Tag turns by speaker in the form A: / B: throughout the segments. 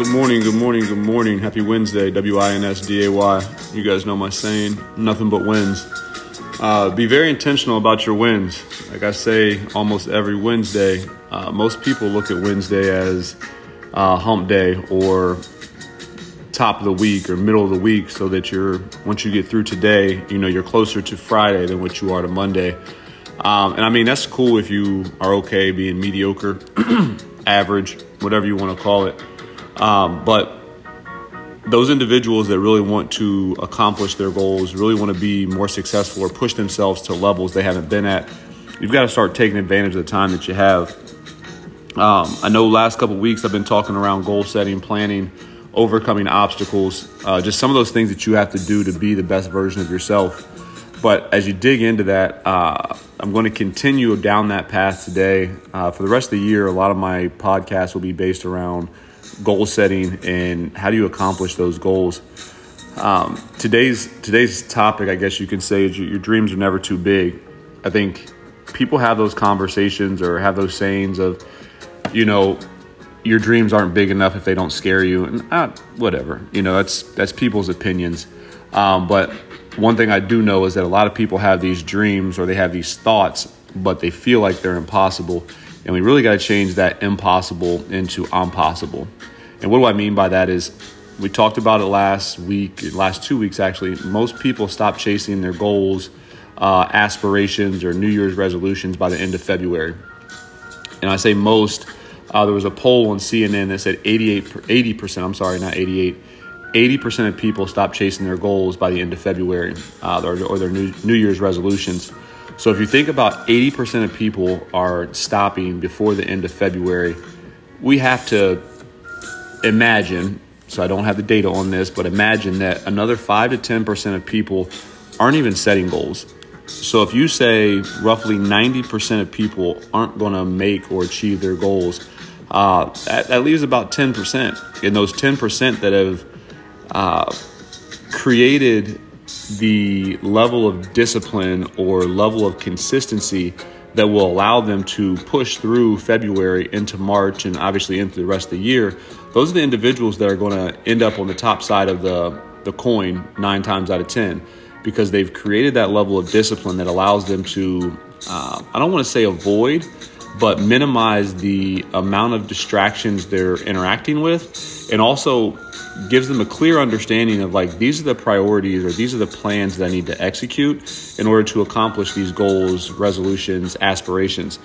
A: Good morning, good morning, good morning. Happy Wednesday, W I N S D A Y. You guys know my saying, nothing but wins. Uh, be very intentional about your wins. Like I say almost every Wednesday, uh, most people look at Wednesday as uh, hump day or top of the week or middle of the week so that you're, once you get through today, you know, you're closer to Friday than what you are to Monday. Um, and I mean, that's cool if you are okay being mediocre, average, whatever you want to call it. Um, but those individuals that really want to accomplish their goals, really want to be more successful or push themselves to levels they haven't been at, you've got to start taking advantage of the time that you have. Um, I know last couple weeks I've been talking around goal setting, planning, overcoming obstacles, uh, just some of those things that you have to do to be the best version of yourself. But as you dig into that, uh, I'm going to continue down that path today. Uh, for the rest of the year, a lot of my podcasts will be based around goal setting and how do you accomplish those goals. Um, today's today's topic, I guess you can say, is your dreams are never too big. I think people have those conversations or have those sayings of, you know, your dreams aren't big enough if they don't scare you, and uh, whatever. You know, that's that's people's opinions. Um, but one thing I do know is that a lot of people have these dreams or they have these thoughts, but they feel like they're impossible. And we really got to change that impossible into impossible. And what do I mean by that is we talked about it last week, last two weeks actually. Most people stop chasing their goals, uh, aspirations, or New Year's resolutions by the end of February. And I say most, uh, there was a poll on CNN that said 88, 80%, I'm sorry, not 88, 80% of people stop chasing their goals by the end of February uh, or, or, their new, new Year's resolutions. So if you think about 80% of people are stopping before the end of February, we have to imagine, so I don't have the data on this, but imagine that another 5 to 10% of people aren't even setting goals. So if you say roughly 90% of people aren't going to make or achieve their goals, uh, that, that leaves about 10%. And those 10% that have uh, created the level of discipline or level of consistency that will allow them to push through February into March and obviously into the rest of the year. Those are the individuals that are going to end up on the top side of the, the coin nine times out of 10 because they've created that level of discipline that allows them to, uh, I don't want to say avoid, but minimize the amount of distractions they're interacting with and also gives them a clear understanding of like these are the priorities or these are the plans that I need to execute in order to accomplish these goals, resolutions, aspirations.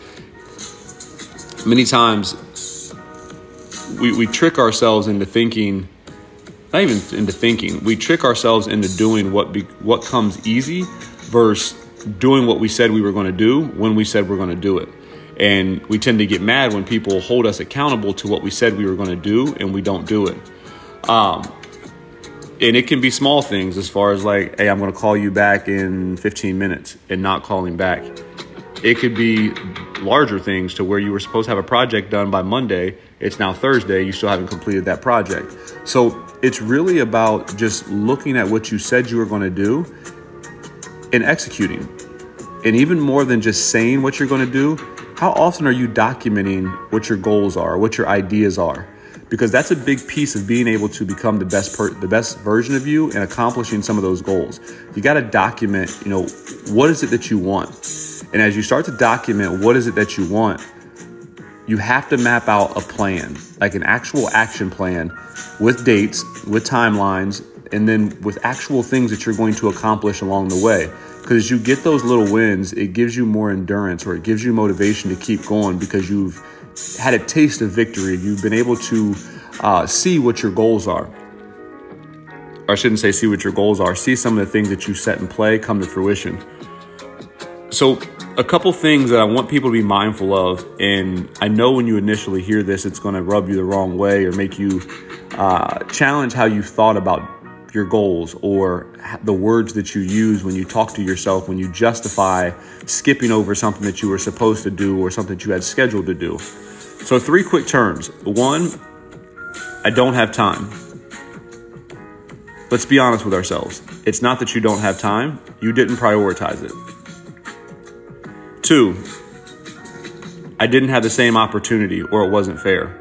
A: Many times we, we trick ourselves into thinking, not even into thinking, we trick ourselves into doing what be, what comes easy versus doing what we said we were going to do when we said we're going to do it. And we tend to get mad when people hold us accountable to what we said we were going to do and we don't do it. Um, and it can be small things as far as like, hey, I'm going to call you back in 15 minutes and not calling back. It could be larger things to where you were supposed to have a project done by Monday. It's now Thursday. You still haven't completed that project. So it's really about just looking at what you said you were going to do and executing. And even more than just saying what you're going to do, how often are you documenting what your goals are, what your ideas are? Because that's a big piece of being able to become the best per- the best version of you and accomplishing some of those goals. You got to document, you know, what is it that you want? And as you start to document what is it that you want, you have to map out a plan, like an actual action plan with dates, with timelines, and then with actual things that you're going to accomplish along the way. Because as you get those little wins, it gives you more endurance or it gives you motivation to keep going because you've had a taste of victory. You've been able to uh, see what your goals are. Or I shouldn't say see what your goals are, see some of the things that you set in play come to fruition. So, a couple things that I want people to be mindful of, and I know when you initially hear this, it's going to rub you the wrong way or make you uh, challenge how you thought about your goals or the words that you use when you talk to yourself, when you justify skipping over something that you were supposed to do or something that you had scheduled to do. So, three quick terms. One, I don't have time. Let's be honest with ourselves. It's not that you don't have time, you didn't prioritize it. Two, I didn't have the same opportunity or it wasn't fair.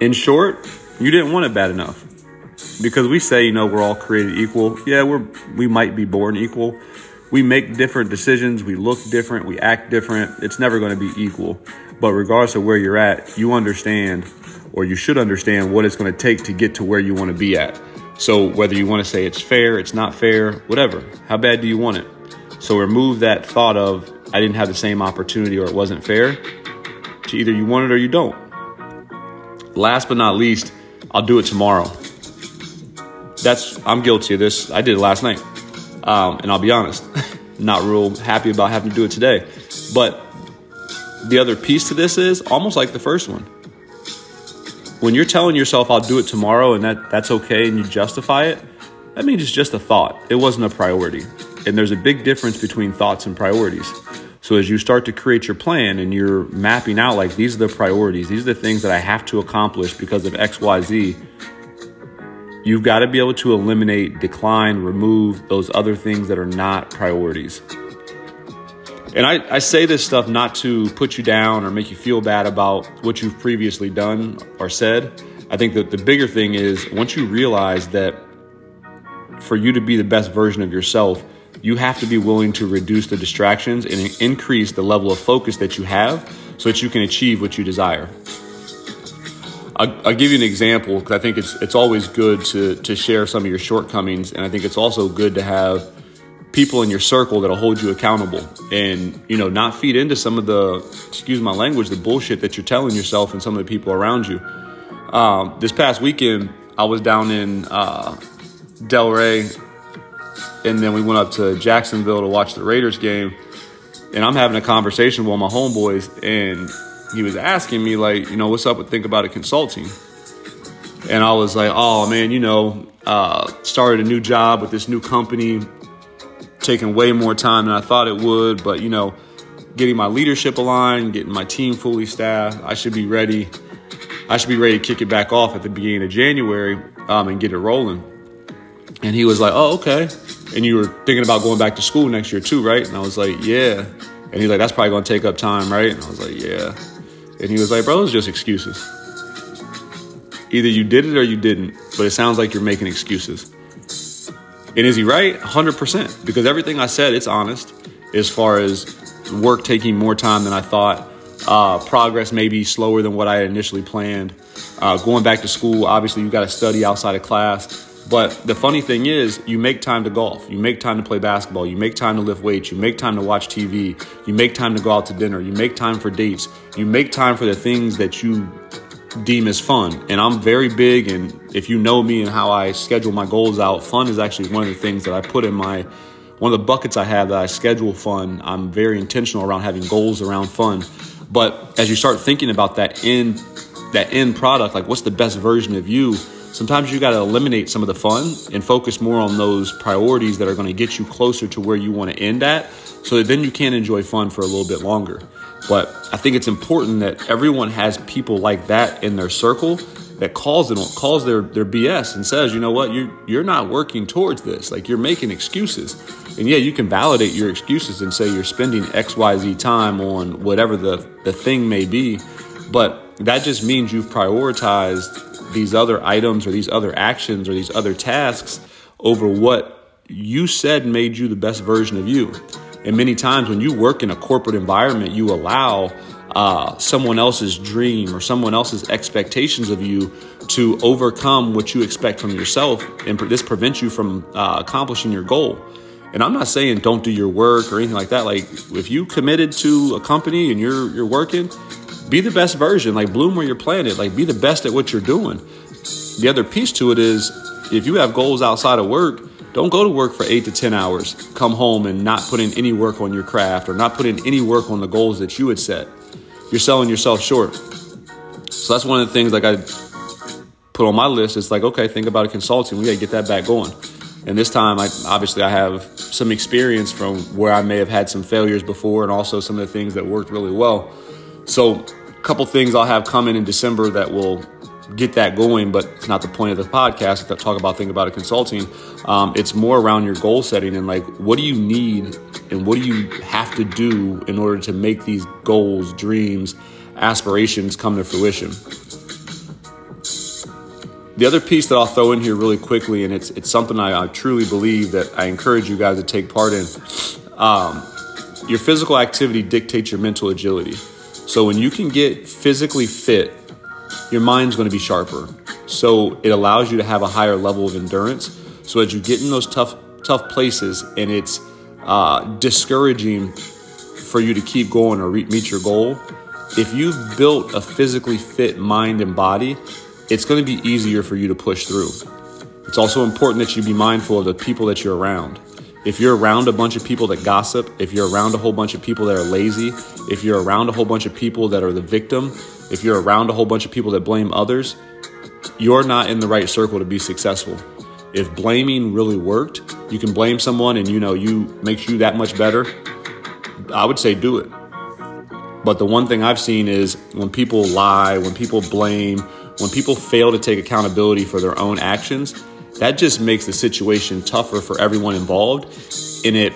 A: in short, you didn't want it bad enough. Because we say, you know, we're all created equal. Yeah, we're we might be born equal. We make different decisions, we look different, we act different. It's never going to be equal. But regardless of where you're at, you understand or you should understand what it's going to take to get to where you want to be at. So whether you want to say it's fair, it's not fair, whatever. How bad do you want it? So remove that thought of I didn't have the same opportunity or it wasn't fair to either you want it or you don't. Last but not least, I'll do it tomorrow. That's I'm guilty of this. I did it last night, um, and I'll be honest, not real happy about having to do it today. But the other piece to this is almost like the first one. When you're telling yourself I'll do it tomorrow and that that's okay and you justify it, that means it's just a thought. It wasn't a priority. And there's a big difference between thoughts and priorities. So as you start to create your plan and you're mapping out like these are the priorities, these are the things that I have to accomplish because of XYZ, you've got to be able to eliminate, decline, remove those other things that are not priorities. And I, I say this stuff not to put you down or make you feel bad about what you've previously done or said. I think that the bigger thing is once you realize that for you to be the best version of yourself, you have to be willing to reduce the distractions and increase the level of focus that you have so that you can achieve what you desire. I'll, I'll give you an example because I think it's it's always good to to share some of your shortcomings, and I think it's also good to have people in your circle that'll hold you accountable and you know not feed into some of the excuse my language the bullshit that you're telling yourself and some of the people around you. Um, this past weekend, I was down in uh, Delray and then we went up to Jacksonville to watch the Raiders game. And I'm having a conversation with my homeboys, and he was asking me like, you know, what's up with Think About It Consulting? And I was like, oh man, you know, uh, started a new job with this new company, taking way more time than I thought it would, but you know, getting my leadership aligned, getting my team fully staffed, I should be ready. I should be ready to kick it back off at the beginning of January um, and get it rolling. And he was like, oh, okay and you were thinking about going back to school next year too, right? And I was like, yeah. And he's like, that's probably gonna take up time, right? And I was like, yeah. And he was like, bro, it's just excuses. Either you did it or you didn't, but it sounds like you're making excuses. And is he right? 100%. Because everything I said, it's honest as far as work taking more time than I thought, uh, progress maybe slower than what I had initially planned. Uh, going back to school, obviously, you got to study outside of class. But the funny thing is, you make time to golf, you make time to play basketball, you make time to lift weights, you make time to watch TV, you make time to go out to dinner, you make time for dates, you make time for the things that you deem as fun. And I'm very big, and if you know me and how I schedule my goals out, fun is actually one of the things that I put in my one of the buckets I have that I schedule fun. I'm very intentional around having goals around fun. But as you start thinking about that end that end product, like what's the best version of you? Sometimes you got to eliminate some of the fun and focus more on those priorities that are going to get you closer to where you want to end at so that then you can enjoy fun for a little bit longer. But I think it's important that everyone has people like that in their circle that calls them calls their their BS and says, you know what, you you're not working towards this. Like you're making excuses. And yeah, you can validate your excuses and say you're spending XYZ time on whatever the, the thing may be. But that just means you've prioritized these other items or these other actions or these other tasks over what you said made you the best version of you. And many times when you work in a corporate environment, you allow uh, someone else's dream or someone else's expectations of you to overcome what you expect from yourself, and this prevents you from uh, accomplishing your goal. And I'm not saying don't do your work or anything like that. Like if you committed to a company and you're you're working, be the best version, like bloom where you're planted, like be the best at what you're doing. The other piece to it is if you have goals outside of work, don't go to work for eight to 10 hours, come home and not put in any work on your craft or not put in any work on the goals that you had set. You're selling yourself short. So that's one of the things like I put on my list. It's like, okay, think about a consulting. We got to get that back going. And this time, I obviously I have some experience from where I may have had some failures before, and also some of the things that worked really well. So, couple things I'll have coming in December that will get that going, but it's not the point of the podcast to talk about think about it consulting. Um, it's more around your goal setting and like what do you need and what do you have to do in order to make these goals, dreams, aspirations come to fruition. the other piece that I'll throw in here really quickly, and it's it's something I, I truly believe that I encourage you guys to take part in. Um, your physical activity dictates your mental agility. So when you can get physically fit, your mind's going to be sharper. So it allows you to have a higher level of endurance. So as you get in those tough tough places, and it's uh, discouraging for you to keep going or re- meet your goal, if you've built a physically fit mind and body, it's going to be easier for you to push through. It's also important that you be mindful of the people that you're around. If you're around a bunch of people that gossip, if you're around a whole bunch of people that are lazy, if you're around a whole bunch of people that are the victim, if you're around a whole bunch of people that blame others, you're not in the right circle to be successful. If blaming really worked, you can blame someone and you know you makes you that much better. I would say do it. But the one thing I've seen is when people lie, when people blame, when people fail to take accountability for their own actions, that just makes the situation tougher for everyone involved. And it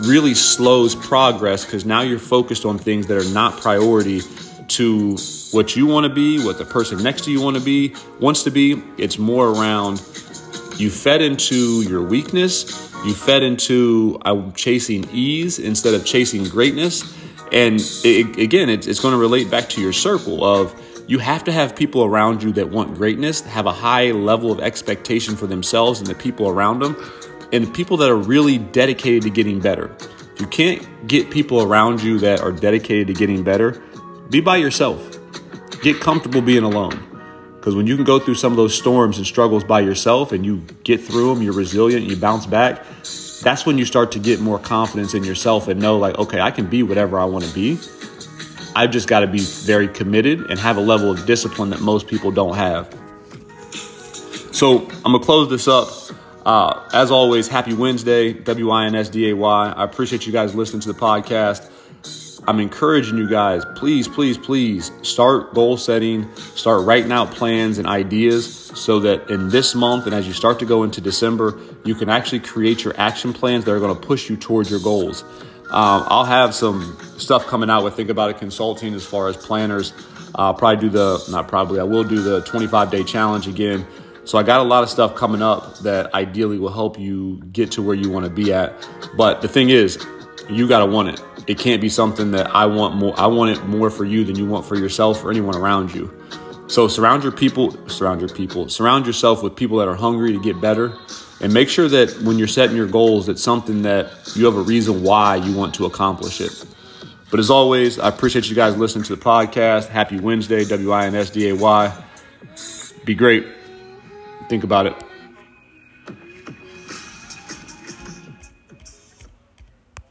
A: really slows progress because now you're focused on things that are not priority to what you want to be, what the person next to you want to be, wants to be. It's more around you fed into your weakness, you fed into I'm chasing ease instead of chasing greatness. And it, again, it's, it's going to relate back to your circle of you have to have people around you that want greatness, have a high level of expectation for themselves and the people around them, and people that are really dedicated to getting better. If you can't get people around you that are dedicated to getting better, be by yourself. Get comfortable being alone. Because when you can go through some of those storms and struggles by yourself and you get through them, you're resilient, you bounce back, that's when you start to get more confidence in yourself and know, like, okay, I can be whatever I want to be. I've just got to be very committed and have a level of discipline that most people don't have. So I'm going to close this up. Uh, as always, happy Wednesday, W I N S D A Y. I appreciate you guys listening to the podcast. I'm encouraging you guys, please, please, please start goal setting, start writing out plans and ideas so that in this month and as you start to go into December, you can actually create your action plans that are going to push you towards your goals. Um, I'll have some stuff coming out with Think About It Consulting as far as planners. I'll probably do the, not probably, I will do the 25 day challenge again. So I got a lot of stuff coming up that ideally will help you get to where you want to be at. But the thing is, you got to want it. It can't be something that I want more. I want it more for you than you want for yourself or anyone around you. So surround your people, surround your people, surround yourself with people that are hungry to get better and make sure that when you're setting your goals, it's something that you have a reason why you want to accomplish it. But as always, I appreciate you guys listening to the podcast. Happy Wednesday, W I N S D A Y. Be great. Think about it.